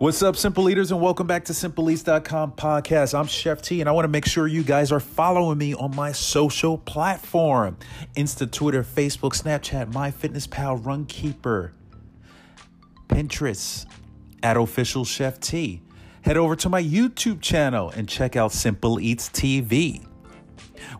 What's up, Simple Eaters, and welcome back to SimpleEats.com podcast. I'm Chef T, and I want to make sure you guys are following me on my social platform Insta, Twitter, Facebook, Snapchat, MyFitnessPal, Runkeeper, Pinterest, at Official Chef T. Head over to my YouTube channel and check out Simple Eats TV.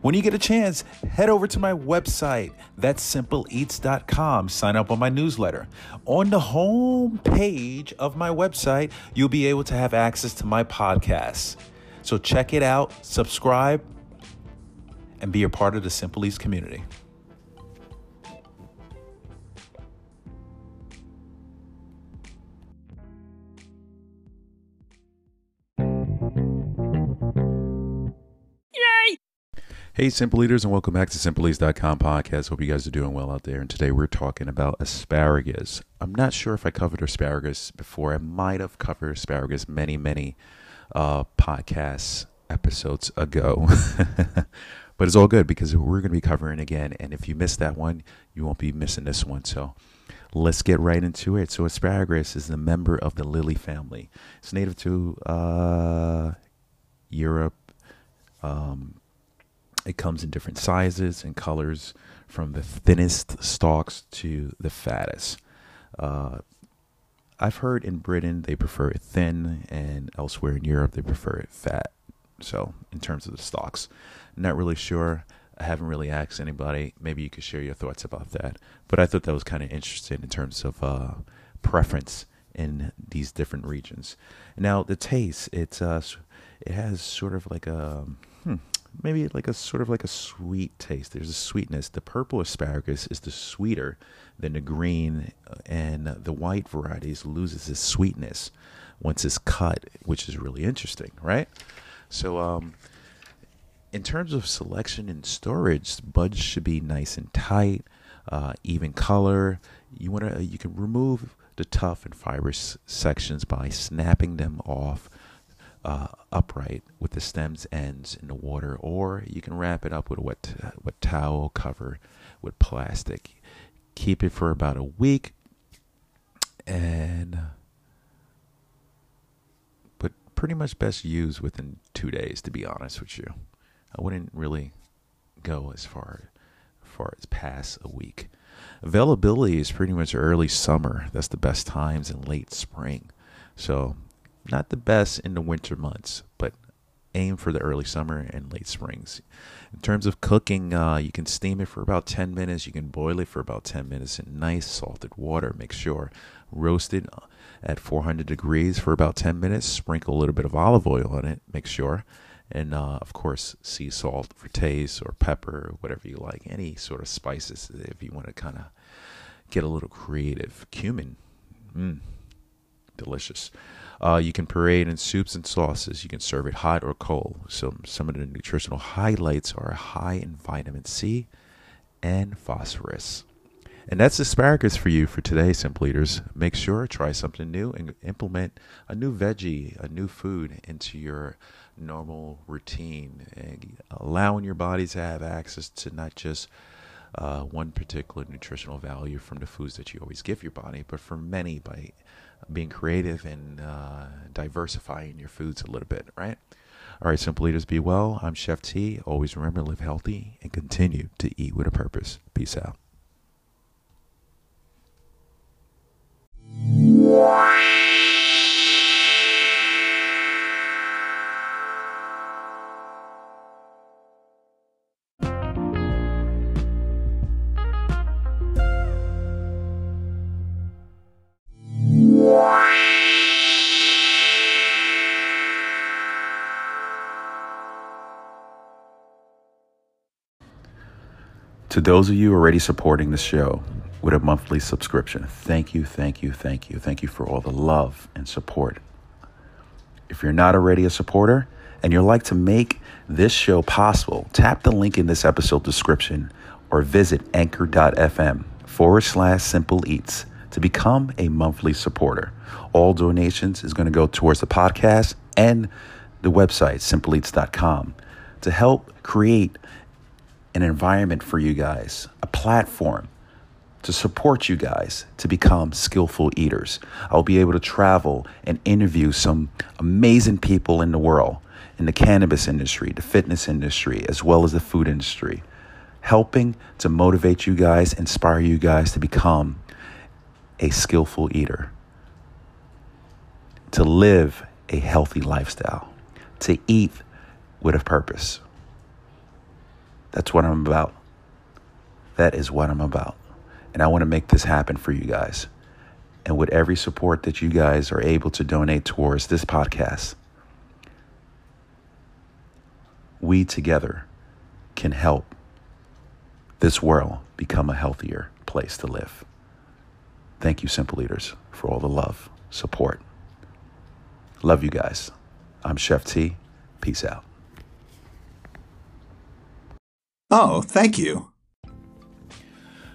When you get a chance, head over to my website. That's simpleeats.com. Sign up on my newsletter. On the home page of my website, you'll be able to have access to my podcasts. So check it out, subscribe, and be a part of the Simple Eats community. Hey, Simple Eaters, and welcome back to SimpleEats.com podcast. Hope you guys are doing well out there. And today we're talking about asparagus. I'm not sure if I covered asparagus before. I might have covered asparagus many, many uh, podcast episodes ago. but it's all good because we're going to be covering again. And if you missed that one, you won't be missing this one. So let's get right into it. So, asparagus is a member of the lily family, it's native to uh, Europe. Um, it comes in different sizes and colors, from the thinnest stalks to the fattest. Uh, I've heard in Britain they prefer it thin, and elsewhere in Europe they prefer it fat. So, in terms of the stalks, not really sure. I haven't really asked anybody. Maybe you could share your thoughts about that. But I thought that was kind of interesting in terms of uh, preference in these different regions. Now, the taste, it's uh, it has sort of like a hmm, maybe like a sort of like a sweet taste. There's a sweetness. The purple asparagus is the sweeter than the green, uh, and the white varieties loses its sweetness once it's cut, which is really interesting, right? So, um, in terms of selection and storage, buds should be nice and tight, uh, even color. You want to you can remove the tough and fibrous sections by snapping them off uh, upright with the stems ends in the water, or you can wrap it up with a wet, wet towel cover with plastic. Keep it for about a week, and but pretty much best used within two days. To be honest with you, I wouldn't really go as far far as past a week. Availability is pretty much early summer. That's the best times in late spring. So not the best in the winter months, but aim for the early summer and late springs. In terms of cooking, uh, you can steam it for about 10 minutes. You can boil it for about 10 minutes in nice salted water. Make sure roast it at 400 degrees for about 10 minutes. Sprinkle a little bit of olive oil on it. Make sure. And uh, of course, sea salt for taste or pepper, whatever you like. Any sort of spices if you want to kind of get a little creative. Cumin. Mmm. Delicious. Uh, you can purée in soups and sauces. You can serve it hot or cold. So some of the nutritional highlights are high in vitamin C and phosphorus. And that's asparagus for you for today, Simple Eaters. Make sure try something new and implement a new veggie, a new food into your normal routine, allowing your body to have access to not just uh, one particular nutritional value from the foods that you always give your body, but for many by being creative and uh, diversifying your foods a little bit, right? All right, Simple Eaters, be well. I'm Chef T. Always remember live healthy and continue to eat with a purpose. Peace out. To those of you already supporting the show with a monthly subscription, thank you, thank you, thank you. Thank you for all the love and support. If you're not already a supporter and you'd like to make this show possible, tap the link in this episode description or visit anchor.fm forward slash simple eats to become a monthly supporter. All donations is going to go towards the podcast and the website, simpleeats.com, to help create an environment for you guys, a platform to support you guys to become skillful eaters. I'll be able to travel and interview some amazing people in the world, in the cannabis industry, the fitness industry, as well as the food industry, helping to motivate you guys, inspire you guys to become a skillful eater, to live a healthy lifestyle, to eat with a purpose. That's what I'm about. That is what I'm about. And I want to make this happen for you guys. And with every support that you guys are able to donate towards this podcast, we together can help this world become a healthier place to live. Thank you, Simple Eaters, for all the love, support. Love you guys. I'm Chef T. Peace out. Oh, thank you.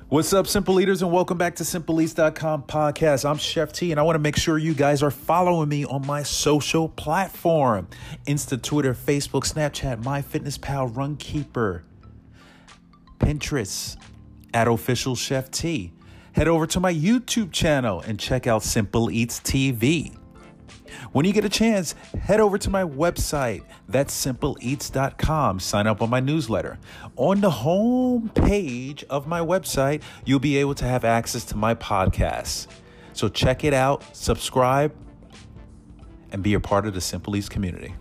What's up, Simple Eaters, and welcome back to SimpleEats.com podcast. I'm Chef T, and I want to make sure you guys are following me on my social platform Insta, Twitter, Facebook, Snapchat, MyFitnessPal, Runkeeper, Pinterest, at Official Chef T. Head over to my YouTube channel and check out Simple Eats TV. When you get a chance, head over to my website. That's simpleeats.com. Sign up on my newsletter. On the home page of my website, you'll be able to have access to my podcasts. So check it out, subscribe, and be a part of the Simple Eats community.